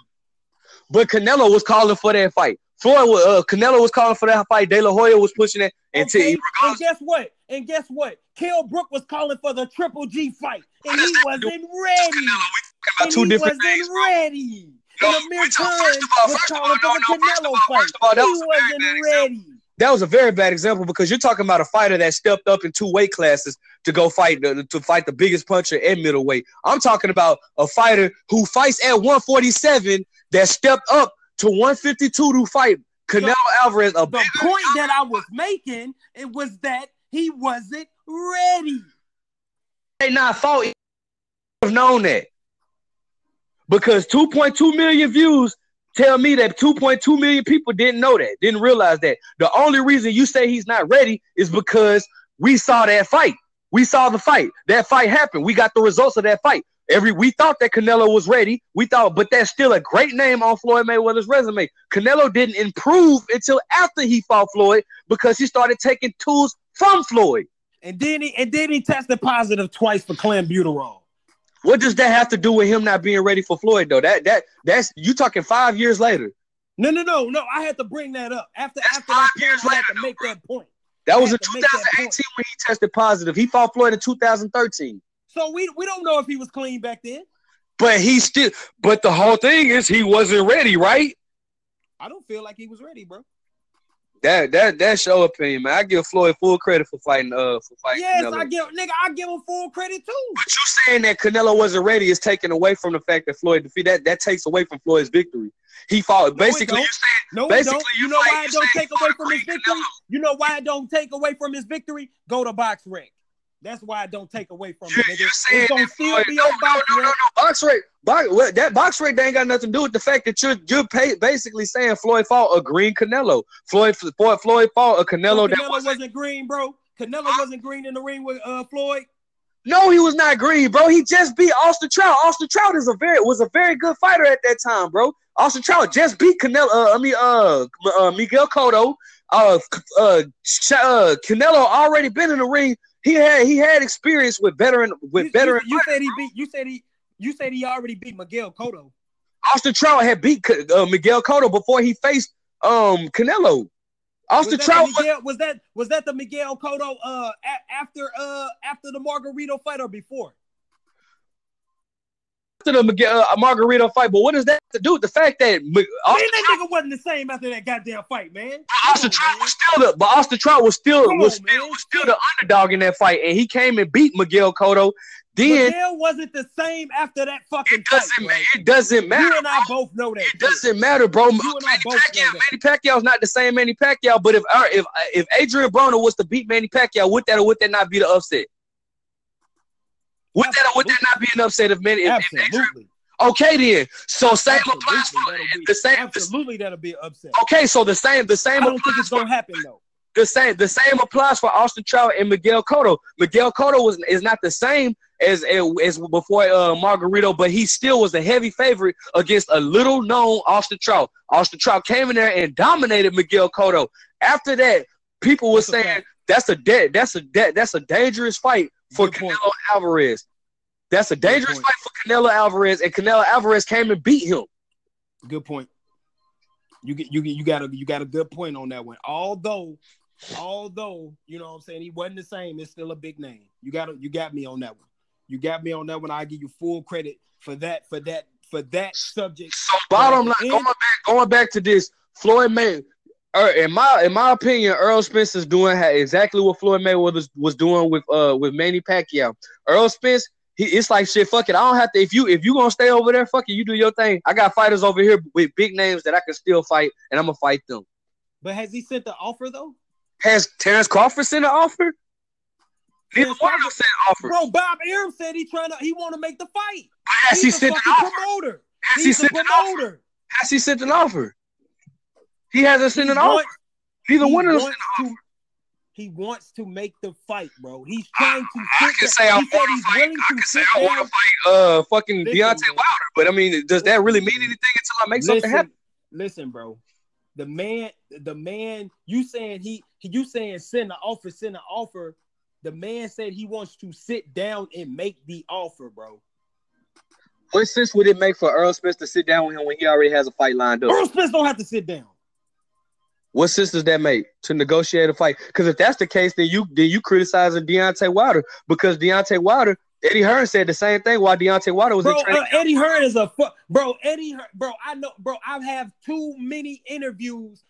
But Canelo was calling for that fight. Floyd, uh, Canelo was calling for that fight. De La Hoya was pushing it. Okay. And guess what? And guess what? Kell Brook was calling for the Triple G fight, and he wasn't ready. And he wasn't things, ready. No, and Amir Khan was calling for the Canelo fight. He wasn't ready. That was a very bad example because you're talking about a fighter that stepped up in two weight classes to go fight the, to fight the biggest puncher at middleweight. I'm talking about a fighter who fights at 147 that stepped up to 152 to fight Canelo Alvarez. the point that I was making it was that he wasn't ready. They not fought. Have known that because 2.2 million views tell me that 2.2 million people didn't know that, didn't realize that. The only reason you say he's not ready is because we saw that fight. We saw the fight. That fight happened. We got the results of that fight. Every we thought that Canelo was ready. We thought, but that's still a great name on Floyd Mayweather's resume. Canelo didn't improve until after he fought Floyd because he started taking tools from Floyd. And then he and then he tested positive twice for clenbuterol. What does that have to do with him not being ready for Floyd though? That that that's you talking five years later. No, no, no, no. I had to bring that up after that's after that point. I had to make that point. That was in 2018 when he tested positive. He fought Floyd in 2013. So we we don't know if he was clean back then. But he still. But the whole thing is he wasn't ready, right? I don't feel like he was ready, bro. That that that's your opinion, man. I give Floyd full credit for fighting. Uh, for fighting. Yes, Canelo. I give nigga. I give him full credit too. But you saying that Canelo wasn't ready is taken away from the fact that Floyd defeated. that that takes away from Floyd's victory. He fought. No, basically, you saying. No, basically, don't. You know why it don't take away from his victory? Canelo. You know why it don't take away from his victory? Go to box BoxRec. That's why I don't take away from it. Nigga. It's gonna still be on box no, no, no, no, BoxRec. Box, well, that BoxRec ain't got nothing to do with the fact that you're you're pay, basically saying Floyd fought a green Canelo. Floyd Floyd, Floyd fought a Canelo. Canelo wasn't, wasn't, green, bro. Canelo huh? wasn't green in the ring with uh, Floyd. No, he was not green, bro. He just beat Austin Trout. Austin Trout is a very was a very good fighter at that time, bro. Austin Trout just beat Canelo. Uh, I mean, uh, uh, Miguel Cotto. Uh, uh, uh, Canelo already been in the ring. He had he had experience with veteran with You, veteran. you, you said he beat. You said he. You said he already beat Miguel Cotto. Austin Trout had beat uh, Miguel Cotto before he faced um Canelo. Was Austin that, Trout was, Miguel, was that was that the Miguel Cotto uh a- after uh after the Margarito fight or before? Miguel, uh, Margarito fight, but what does that have to do with the fact that Man, Austin, that nigga wasn't the same after that goddamn fight, man. Austin Trout was still the, but Austin Trout was still Come was still man. was still the underdog in that fight, and he came and beat Miguel Cotto. man. Then Miguel wasn't the same after that fucking it doesn't bro. ma- it doesn't matter. You and I bro. both know that. It shit. doesn't matter, bro. and I Manny both know Pacquiao, that. Manny Pacquiao's not the same Manny Pacquiao, but if if if Adrian Broner was to beat Manny Pacquiao, would that or would that not be the upset? Would that would that not be an upset if many? If, Absolutely. okay, then so same Absolutely. applies for be, the same. absolutely, that'll be an upset. Okay, so the same the same. I don't think it's gonna happen though. the same the same applies for Austin Trout and Miguel Cotto. Miguel Cotto was is not the same as as before uh, Margarito, but he still was a heavy favorite against a little known Austin Trout. Austin Trout came in there and dominated Miguel Cotto. After that, people were That's saying that's a dead that's a dead that's a dangerous fight for Good point. Canelo Alvarez. That's a dangerous fight for Canelo Alvarez, and Canelo Alvarez came and beat him. Good point. You get you get you got a you got a good point on that one. Although, although you know what I'm saying he wasn't the same, it's still a big name. You got you got me on that one. You got me on that one. I give you full credit for that for that for that subject. So bottom line, going back, going back to this, Floyd May, in my in my opinion, Errol Spence is doing exactly what Floyd Mayweather was, was doing with uh with Manny Pacquiao. Errol Spence, he it's like shit. Fuck it, I don't have to. If you if you gonna stay over there, fuck it, you do your thing. I got fighters over here with big names that I can still fight, and I'm gonna fight them. But has he sent the offer though? Has Terence Crawford sent an offer? Neither one of them Crawford- sent an offer. Bro, Bob Arum said he trying to he want to make the fight. Has he He's sent an offer? promoter. Has he He's sent an offer? Has he sent an offer? He hasn't sent He an offer. wants- Neither he one wants sent offer. to- He wants to make the fight, bro. He's trying to. I sit can down- say I he said want he's to fight. willing I to can say sit I want down. to fight uh fucking Listen, Deontay. Wilder, but I mean, does that really mean anything until I make something happen? listen, bro. The man, the man, you saying he, you saying send an offer, send the offer. The man said he wants to sit down and make the offer, bro. What sense would it make for Errol Spence to sit down with him when he already has a fight lined up? Errol Spence don't have to sit down. What does that make to negotiate a fight? Because if that's the case, then you then you criticizing Deontay Wilder because Deontay Wilder, Eddie Hearn said the same thing while Deontay Wilder was Bro, in training. uh, Eddie Hearn is a fu- bro. Eddie, Hearn, bro, I know, bro. I have too many interviews.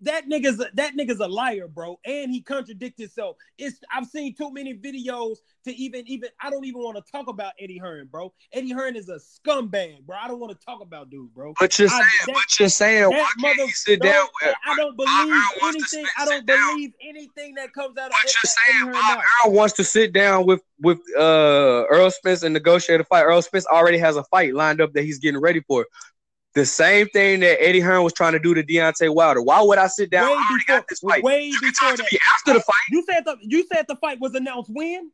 That nigga's a, that nigga's a liar, bro, and he contradicted himself. It's I've seen too many videos to even even I don't even want to talk about Eddie Hearn, bro. Eddie Hearn is a scumbag, bro. I don't want to talk about dude, bro. but you're I- saying, that- but you're saying, why can't mother, he sit no, down with? I don't believe Arum wants to anything. I don't down. believe anything that comes out of But you're Eddie saying Bob. Earl wants to sit down with with uh Errol Spence and negotiate a fight. Errol Spence already has a fight lined up that he's getting ready for. The same thing that Eddie Hearn was trying to do to Deontay Wilder. Why would I sit down? Way already before, this fight. way You before that. after the fight. You said the you said the fight was announced when?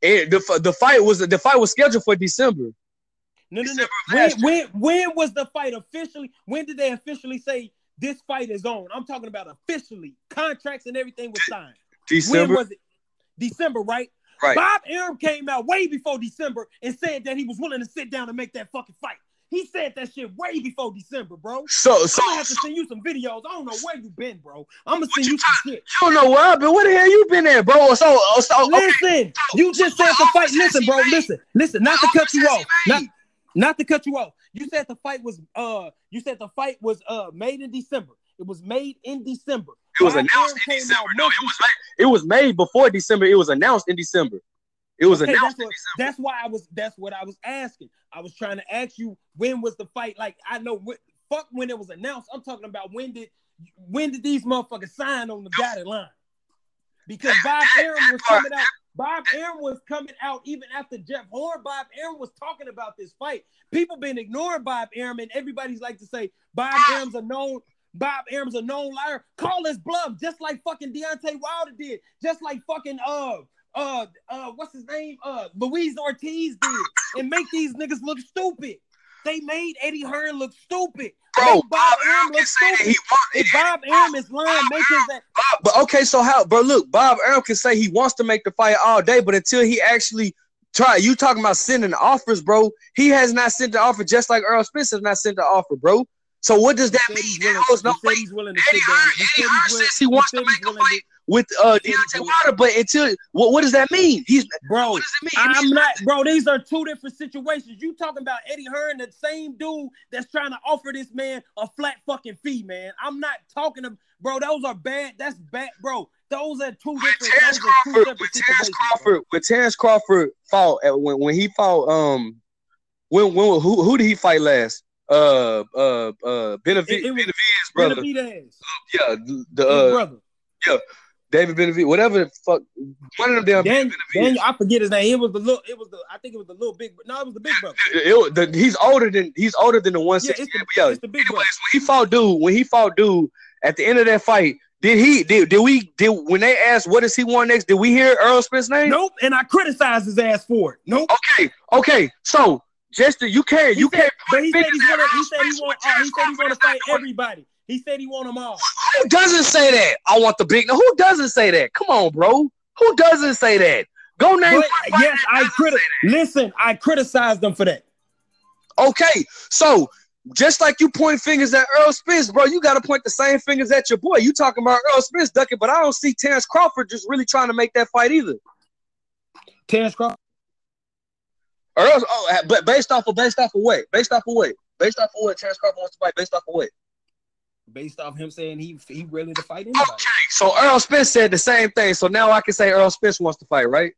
It, the the fight was the fight was scheduled for December. No, no, no. When, when when was the fight officially? When did they officially say this fight is on? I'm talking about officially. Contracts and everything was signed. December, When was it? December, right? right? Bob Arum came out way before December and said that he was willing to sit down and make that fucking fight. He said that shit way before December, bro. So so, I'm gonna have to so send you some videos. I don't know where you been, bro. I'm gonna send you you some shit. you don't know where I've been. Where the hell you been at, bro? So so okay. Listen, you just so said the fight. Listen, bro. made? Listen, listen. Not to cut you off. Not, not to cut you off. You said the fight was uh. You said the fight was uh made in December. It was made in December. It was announced in December. No, it was made, it was made before December. It was announced in December. It was Okay, announced that's what, that's why I was. That's what I was asking. I was trying to ask you when was the fight? Like I know what. Fuck when it was announced. I'm talking about when did when did these motherfuckers sign on the dotted line? Because Bob Arum was coming out. Bob Arum was coming out even after Jeff Horn. Bob Arum was talking about this fight. People been ignoring Bob Arum, and everybody's like to say Bob Arum's a known. Bob Arum's a known liar. Call his bluff, just like fucking Deontay Wilder did, just like fucking uh uh uh what's his name? Uh Luis Ortiz did and make these niggas look stupid. They made Eddie Hearn look stupid. Bro, Make Bob Arum can say that he wants If Bob Arum is lying, make his that. But okay, so how? But look, Bob Arum can say he wants to make the fight all day, but until he actually try, you talking about sending offers, bro? He has not sent the offer, just like Errol Spence has not sent the offer, bro. So what does that mean? There willing- was no he's willing to Eddie sit down. He Eddie Hearn says he wants to make a fight with uh Deontay Wilder, but until what, what does that mean? He's Bro, what does it mean? It I'm not, bro. These are two different situations. You talking about Eddie Hearn, the same dude that's trying to offer this man a flat fucking fee, man. I'm not talking to, bro. Those are bad. That's bad, bro. Those are two different. Terence Those are Crawford, when Terence Crawford, when Terence Crawford fought, at, when when he fought, um, when when who who did he fight last? Uh, uh, uh, Benavidez, It- it Benavidez brother. Benavidez, Yeah, the uh, brother. Yeah. David Benavidez, whatever the fuck, one of them damn Dan, Benavidez. Daniel, I forget his name. It was the little. It was the. I think it was the little big. No, it was the big brother. It- it- the- he's older than he's older than the one Yeah, it's the, yeah, it's the big brother. when he fought dude, when he fought dude at the end of that fight, did he did, did we did when they asked what does he want next? Did we hear Errol Spence's name? Nope, and I criticized his ass for it. Nope. Okay, okay. So just to, you can't He you said, can't. but he said he's gonna. He said he want. Uh, he said he's gonna fight everybody. He said he want them all. Who doesn't say that? I want the big. Who doesn't say that? Come on, bro. Who doesn't say that? Go name. But yes, I criti- Listen, I criticized them for that. Okay, so just like you point fingers at Errol Spence, bro, you got to point the same fingers at your boy. You talking about Errol Spence ducking, but I don't see Terence Crawford just really trying to make that fight either. Terence Crawford. Errol, oh, but based off of based off of what? Based off of what? Based off of what? Terence Crawford wants to fight. Based off of what? Based off him saying he he ready to fight anybody. Okay, so Errol Spence said the same thing. So now I can say Errol Spence wants to fight, right?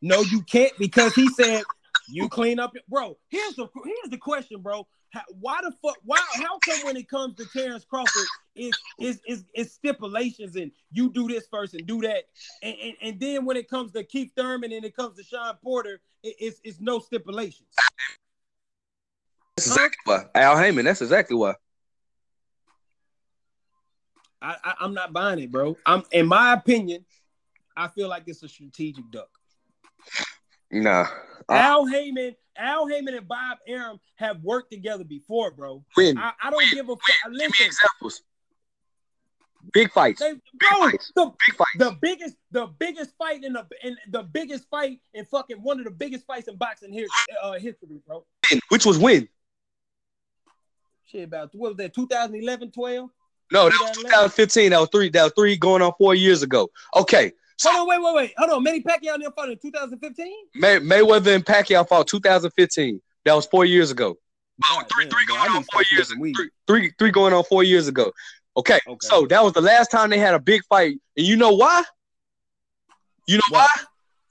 No, you can't because he said you clean up, your-" bro. Here's the here's the question, bro. How, why the fuck? Why? How come when it comes to Terence Crawford, it's is is is stipulations and you do this first and do that, and, and, and then when it comes to Keith Thurman and it comes to Shawn Porter, it, it's it's no stipulations. That's exactly why. Al Haymon. That's exactly why. I, I I'm not buying it, bro. I'm in my opinion, I feel like it's a strategic duck. Nah. Al Haymon, Al Haymon and Bob Arum have worked together before, bro. When? I, I don't When? give a fuck. Give me examples. Big fights. they, bro, fights. the, Big fights. the biggest, the biggest fight in the in the biggest fight in fucking one of the biggest fights in boxing here uh, history, bro. Which was when? Shit, about what was that? 2011, 12? No, that was 2015. That was three. That was three going on four years ago. Okay. Hold on, wait, wait, wait. Hold on. Manny Pacquiao and them fought in 2015. May, Mayweather and Pacquiao fought 2015. That was four years ago. Oh, God three, damn, three going I on four years. smoking weed. Three, three, three going on four years ago. Okay, Okay. so that was the last time they had a big fight, and you know why? You know Why? why?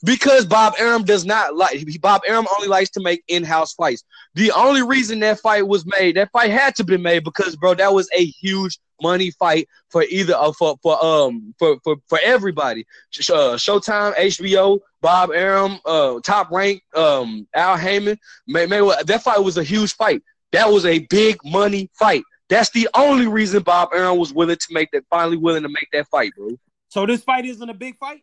Because Bob Arum does not like. Bob Arum only likes to make in-house fights. The only reason that fight was made, that fight had to be made because, bro, that was a huge money fight for either uh, for for um for for for everybody. Uh, Showtime, HBO, Bob Arum, uh, Top Rank, um, Al Haymon. May, May, that fight was a huge fight. That was a big money fight. That's the only reason Bob Arum was willing to make that. Finally, willing to make that fight, bro. So this fight isn't a big fight.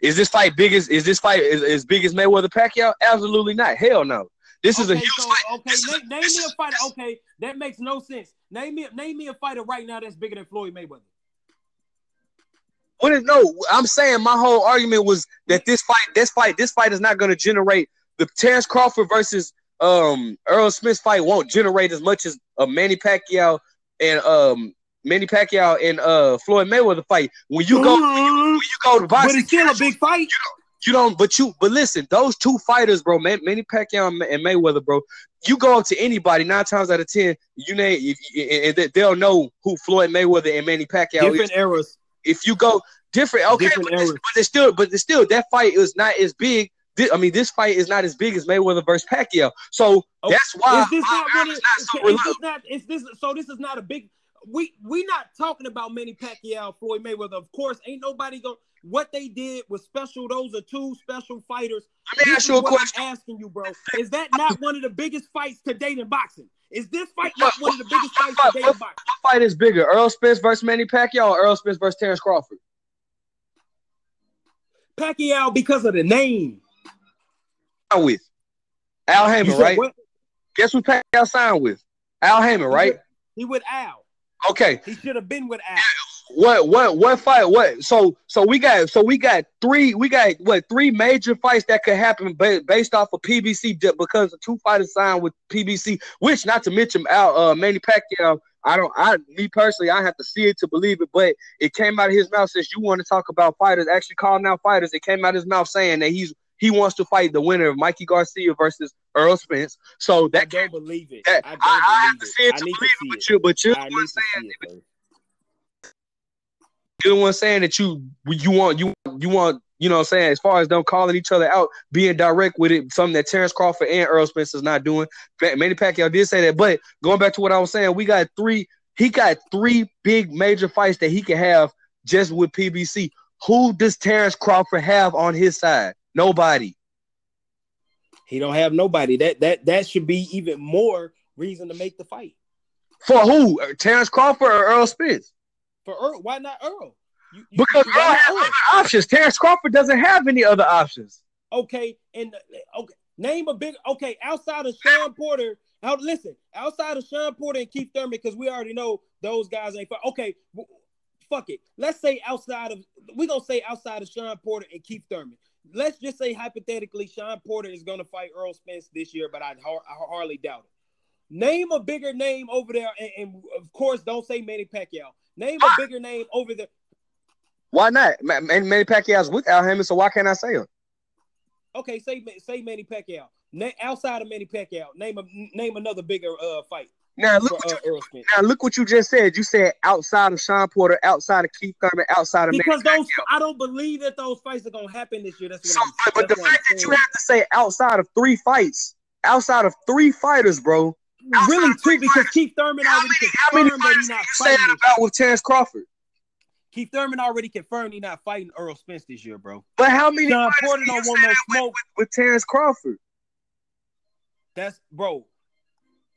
Is this fight biggest? is this fight as, as big as Mayweather Pacquiao? Absolutely not. Hell no. This is a Okay, huge so, fight. Okay, is- name, name me a is- fighter. Okay, that makes no sense. Name me, name me a fighter right now that's bigger than Floyd Mayweather. What is no? I'm saying my whole argument was that this fight, this fight, this fight is not going to generate the Terence Crawford versus um Errol Spence fight won't generate as much as a Manny Pacquiao and um Manny Pacquiao and uh Floyd Mayweather fight. When you go when you, when you go to but boxing, it's still a big fight. you don't. But you, but listen, those two fighters, bro, Man, Manny Pacquiao and, Mayweather, bro. You go up to anybody nine times out of ten, you name, if, and they- they'll know who Floyd Mayweather and Manny Pacquiao is Different eras. if you go different, okay, Different but, it's, eras. but it's still, but it's still that fight is not as big. I mean, this fight is not as big as Mayweather versus Pacquiao. So Oh, that's why is this not is not so is this not is this so this is not a big we we not talking about Manny Pacquiao, Floyd Mayweather. Of course, ain't nobody going what they did was special. Those are two special fighters. Let me This ask you a question. I'm asking you, bro. Is that not one of the biggest fights to date in boxing? Is this fight not one of the biggest fights to date in boxing? What fight is bigger, Errol Spence versus Manny Pacquiao or Errol Spence versus Terence Crawford? Pacquiao because of the name. With Al Haymon, right? What? Guess who Pacquiao signed with? Al Haymon, right? He with Al. Okay. He should have been with Al. What what what fight? What so so we got so we got three we got what three major fights that could happen based off of PBC because the two fighters signed with PBC, which not to mention out uh Manny Pacquiao. I don't I me personally I have to see it to believe it, but it came out of his mouth since you want to talk about fighters, actually calling out fighters. It came out of his mouth saying that he's he wants to fight the winner of Mikey Garcia versus Errol Spence. So that I don't believe it. That, I don't I, I have to see it I to believe to it, it. but you, but you're I the need one to saying it. You're the one saying that you you want you you want you know what I'm saying as far as them calling each other out, being direct with it, something that Terence Crawford and Errol Spence is not doing. Manny Pacquiao did say that, but going back to what I was saying, we got three. He got three big major fights that he can have just with PBC. Who does Terence Crawford have on his side? Nobody. He don't have nobody. That that that should be even more reason to make the fight. For who? Terence Crawford or Errol Spence? For Errol, why not Errol? You, you, Because Errol has other options. Terence Crawford doesn't have any other options. Okay, and okay, name a big okay outside of Shawn Porter. Now listen, outside of Shawn Porter and Keith Thurman, because we already know those guys ain't. Okay, fuck it. Let's say outside of we're gonna say outside of Shawn Porter and Keith Thurman. Let's just say hypothetically, Shawn Porter is gonna fight Errol Spence this year, but I, I hardly doubt it. Name a bigger name over there, and, and of course, don't say Manny Pacquiao. Name a bigger name over there. Why not? Ma- Man- Manny Pacquiao's with Al Haymon, so why can't I say him? Okay, say say Manny Pacquiao. Na- outside of Manny Pacquiao, name a name another bigger uh fight Now look for what uh, you, Spence. now look what you just said. You said outside of Shawn Porter, outside of Keith Thurman, outside of Because Manny those, Pacquiao. I don't believe that those fights are gonna happen this year. That's what So, I'm. but, but the that's what I'm fact that you have to say outside of three fights, outside of three fighters, bro. Really too, because Keith Thurman already confirmed that he's not fighting. about with Terence Crawford? Keith Thurman already confirmed he's not fighting Errol Spence this year, bro. But how many fights Porter don't want no that with, smoke. with, with Terence Crawford? That's bro.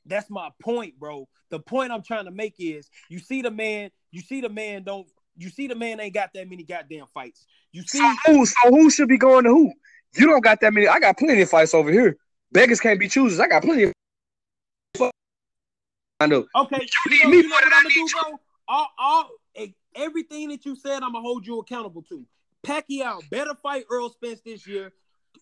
That's my point, bro. The point I'm trying to make is you see the man, you see the man don't you see the man ain't got that many goddamn fights. You see So who, so who should be going to who? You don't got that many. I got plenty of fights over here. Beggars can't be choosers. I got plenty of. I know. Okay, You know, me you know what I'm gonna do, bro? All, all, everything that you said, I'm gonna hold you accountable to. Pacquiao better fight Errol Spence this year.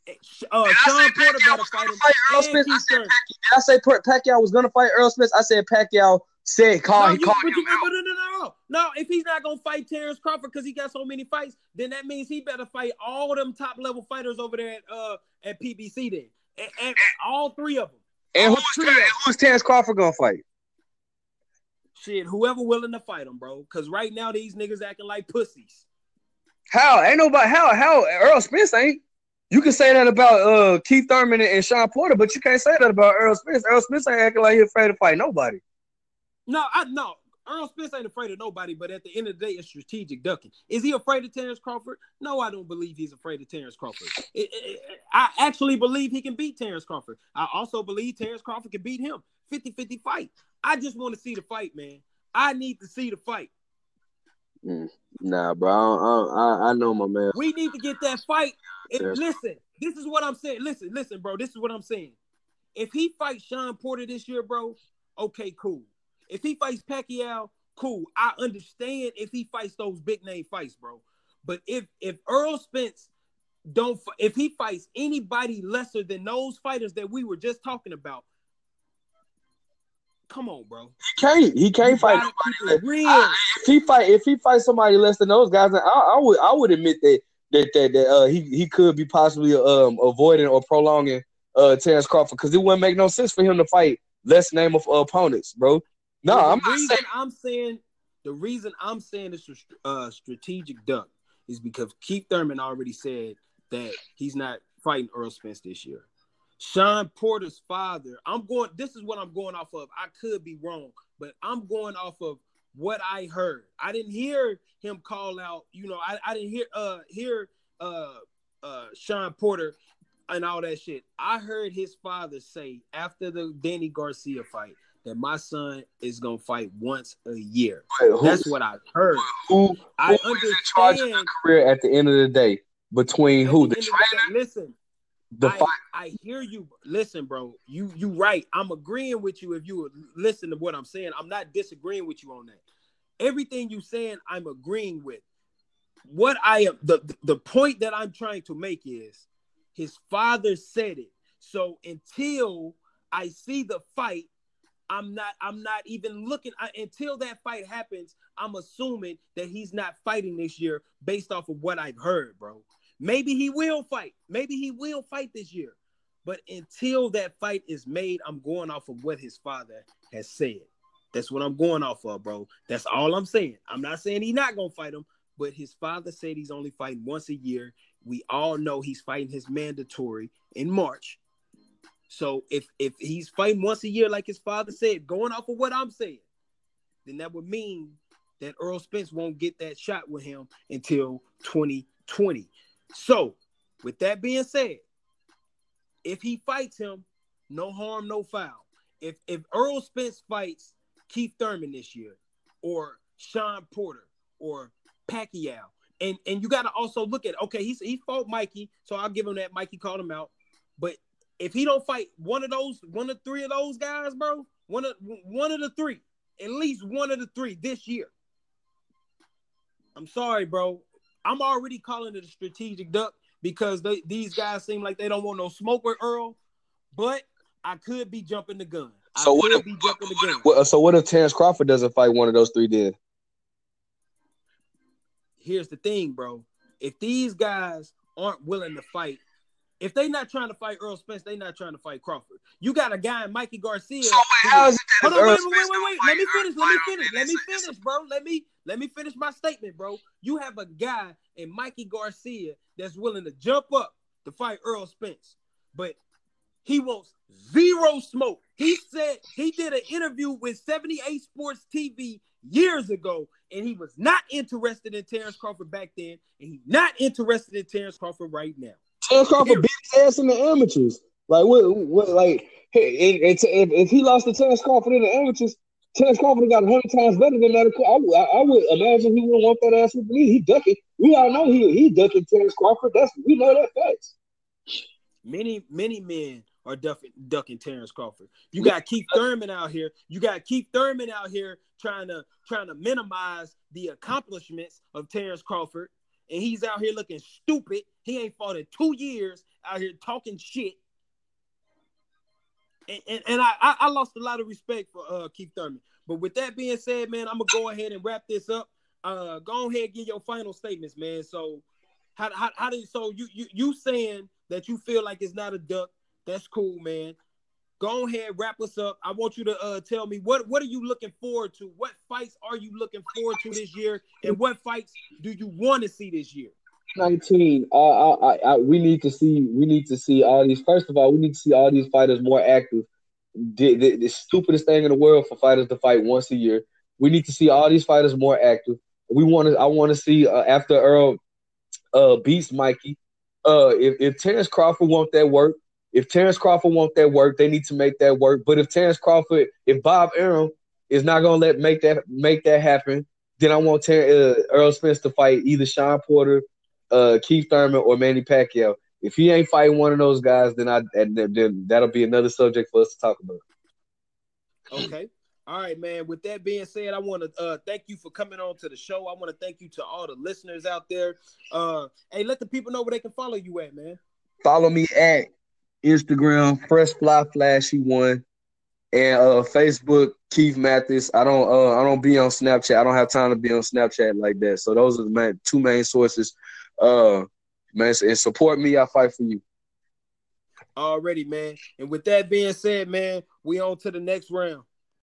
Eh, Uh, Shawn Porter better fight him. fight Errol Spence? I said Thurman. I say Per- Pacquiao was gonna fight Errol Spence? I said Pacquiao said call. No, he you, called him you, out. no, no, no, no, no. If he's not gonna fight Terence Crawford because he got so many fights, then that means he better fight all them top level fighters over there at uh at PBC. Then, and, and all three of them. And who's, and who's Terence Crawford gonna fight? Shit, whoever willing to fight him, bro. Because right now these niggas acting like pussies. How? Ain't nobody. How? How? Errol Spence ain't. You can say that about uh Keith Thurman and, Shawn Porter, but you can't say that about Errol Spence. Errol Spence ain't acting like he afraid to fight nobody. No, I no. Errol Spence ain't afraid of nobody, but at the end of the day, it's strategic ducking. Is he afraid of Terence Crawford? No, I don't believe he's afraid of Terence Crawford. It- it- I actually believe he can beat Terence Crawford. I also believe Terence Crawford can beat him. 50-50 fight. I just want to see the fight, man. I need to see the fight. Mm, nah, bro. I, I, I know my man. We need to get that fight. If- Yes. listen, this is what I'm saying. Listen, listen, bro. This is what I'm saying. If he fights Shawn Porter this year, bro, okay, cool. If he fights Pacquiao, cool. I understand if he fights those big name fights, bro. But if if Errol Spence don't, if he fights anybody lesser than those fighters that we were just talking about, come on, bro. He can't. He can't You fight nobody. real. I- if he fight, if he fights somebody less than those guys, I, I would, I would admit that that that, that uh, he he could be possibly um avoiding or prolonging uh Terence Crawford because it wouldn't make no sense for him to fight less name of opponents, bro. No, Well, I'm not reason saying. I'm saying the reason I'm saying it's a uh, strategic duck is because Keith Thurman already said that he's not fighting Errol Spence this year. Shawn Porter's father, I'm going. This is what I'm going off of. I could be wrong, but I'm going off of what I heard. I didn't hear him call out. You know, I, I didn't hear uh hear uh uh Shawn Porter and all that shit. I heard his father say after the Danny Garcia fight that my son is gonna fight once a year. Who, That's what I heard. who, I who is in charge of understand. career at the end of the day? between who the the trainer, the day, listen, the I. I hear you. Listen, bro. You you right. I'm agreeing with you if you listen to what I'm saying. I'm not disagreeing with you on that. Everything you saying, I'm agreeing with. What I am the the point that I'm trying to make is his father said it. So until I see the fight, I'm not I'm not even looking I, until that fight happens. I'm assuming that he's not fighting this year based off of what I've heard, bro. Maybe he will fight. Maybe he will fight this year. But until that fight is made, I'm going off of what his father has said. That's what I'm going off of, bro. That's all I'm saying. I'm not saying he's not gonna fight him, but his father said he's only fighting once a year. We all know he's fighting his mandatory in March. So if if he's fighting once a year, like his father said, going off of what I'm saying, then that would mean that Errol Spence won't get that shot with him until 2020. So, with that being said, if he fights him, no harm, no foul. If if Errol Spence fights Keith Thurman this year, or Shawn Porter, or Pacquiao, and and you got to also look at okay, he's he fought Mikey, so I'll give him that. Mikey called him out, but if he don't fight one of those, one of three of those guys, bro, one of one of the three, at least one of the three this year. I'm sorry, bro. I'm already calling it a strategic duck because they, these guys seem like they don't want no smoke with Errol, but I could be jumping the gun. I So what if, be jumping what- so what if Terence Crawford doesn't fight one of those three then? Here's the thing, bro. If these guys aren't willing to fight, if they're not trying to fight Errol Spence, they're not trying to fight Crawford. You got a guy in Mikey Garcia. So wait, how is- is it that Hold if on, Errol wait, wait, wait, wait, wait. Let me finish. Let me finish. Let me finish, bro. Let me let me finish my statement, bro. You have a guy in Mikey Garcia that's willing to jump up to fight Errol Spence, but he wants zero smoke. He said he did an interview with 78 Sports TV years ago, and he was not interested in Terence Crawford back then, and he's not interested in Terence Crawford right now. Terence Crawford beat his ass in the amateurs. Like what? What? Like hey, it, if, if he lost to Terence Crawford in the amateurs, Terence Crawford got hundred times better than that. I, would- I, would imagine he wouldn't want that ass with me. He ducking. We all know he he ducking Terence Crawford. That's we know that facts. Many, many men are ducking, ducking Terence Crawford. You got Keith Thurman out here. You got Keith Thurman out here trying to trying to minimize the accomplishments of Terence Crawford, and he's out here looking stupid. He ain't fought in two years. Out here talking shit. And, and, I, I lost a lot of respect for uh Keith Thurman. But with that being said, man, I'm gonna go ahead and wrap this up. Uh, go ahead give your final statements, man. So, how how how do you, so you you you saying that you feel like it's not a duck? That's cool, man. Go ahead, wrap us up. I want you to uh tell me what what are you looking forward to? What fights are you looking forward to this year, and what fights do you want to see this year? 19 uh, I, I, I, we need to see we need to see all these first of all we need to see all these fighters more active. The, the, the stupidest thing in the world for fighters to fight once a year. We need to see all these fighters more active. We want to i want to see uh, after errol uh beats mikey uh if, if terence crawford want that work if terence crawford want that work they need to make that work. But if terence crawford if bob Arum is not gonna let make that make that happen then i want Ter- uh, errol spence to fight either shawn porter uh, Keith Thurman or Manny Pacquiao. If he ain't fighting one of those guys, then I and then, then that'll be another subject for us to talk about. Okay. All right, man. With that being said, I want to uh, thank you for coming on to the show. I want to thank you to all the listeners out there. Uh, hey, let the people know where they can follow you at, man. Follow me at Instagram, Fresh Fly Flashy One, and uh, Facebook, Keith Mathis. I don't uh, I don't be on Snapchat. I don't have time to be on Snapchat like that. So those are the main, two main sources. Uh, man, and support me. I fight for you. Already, man. And with that being said, man, we on to the next round.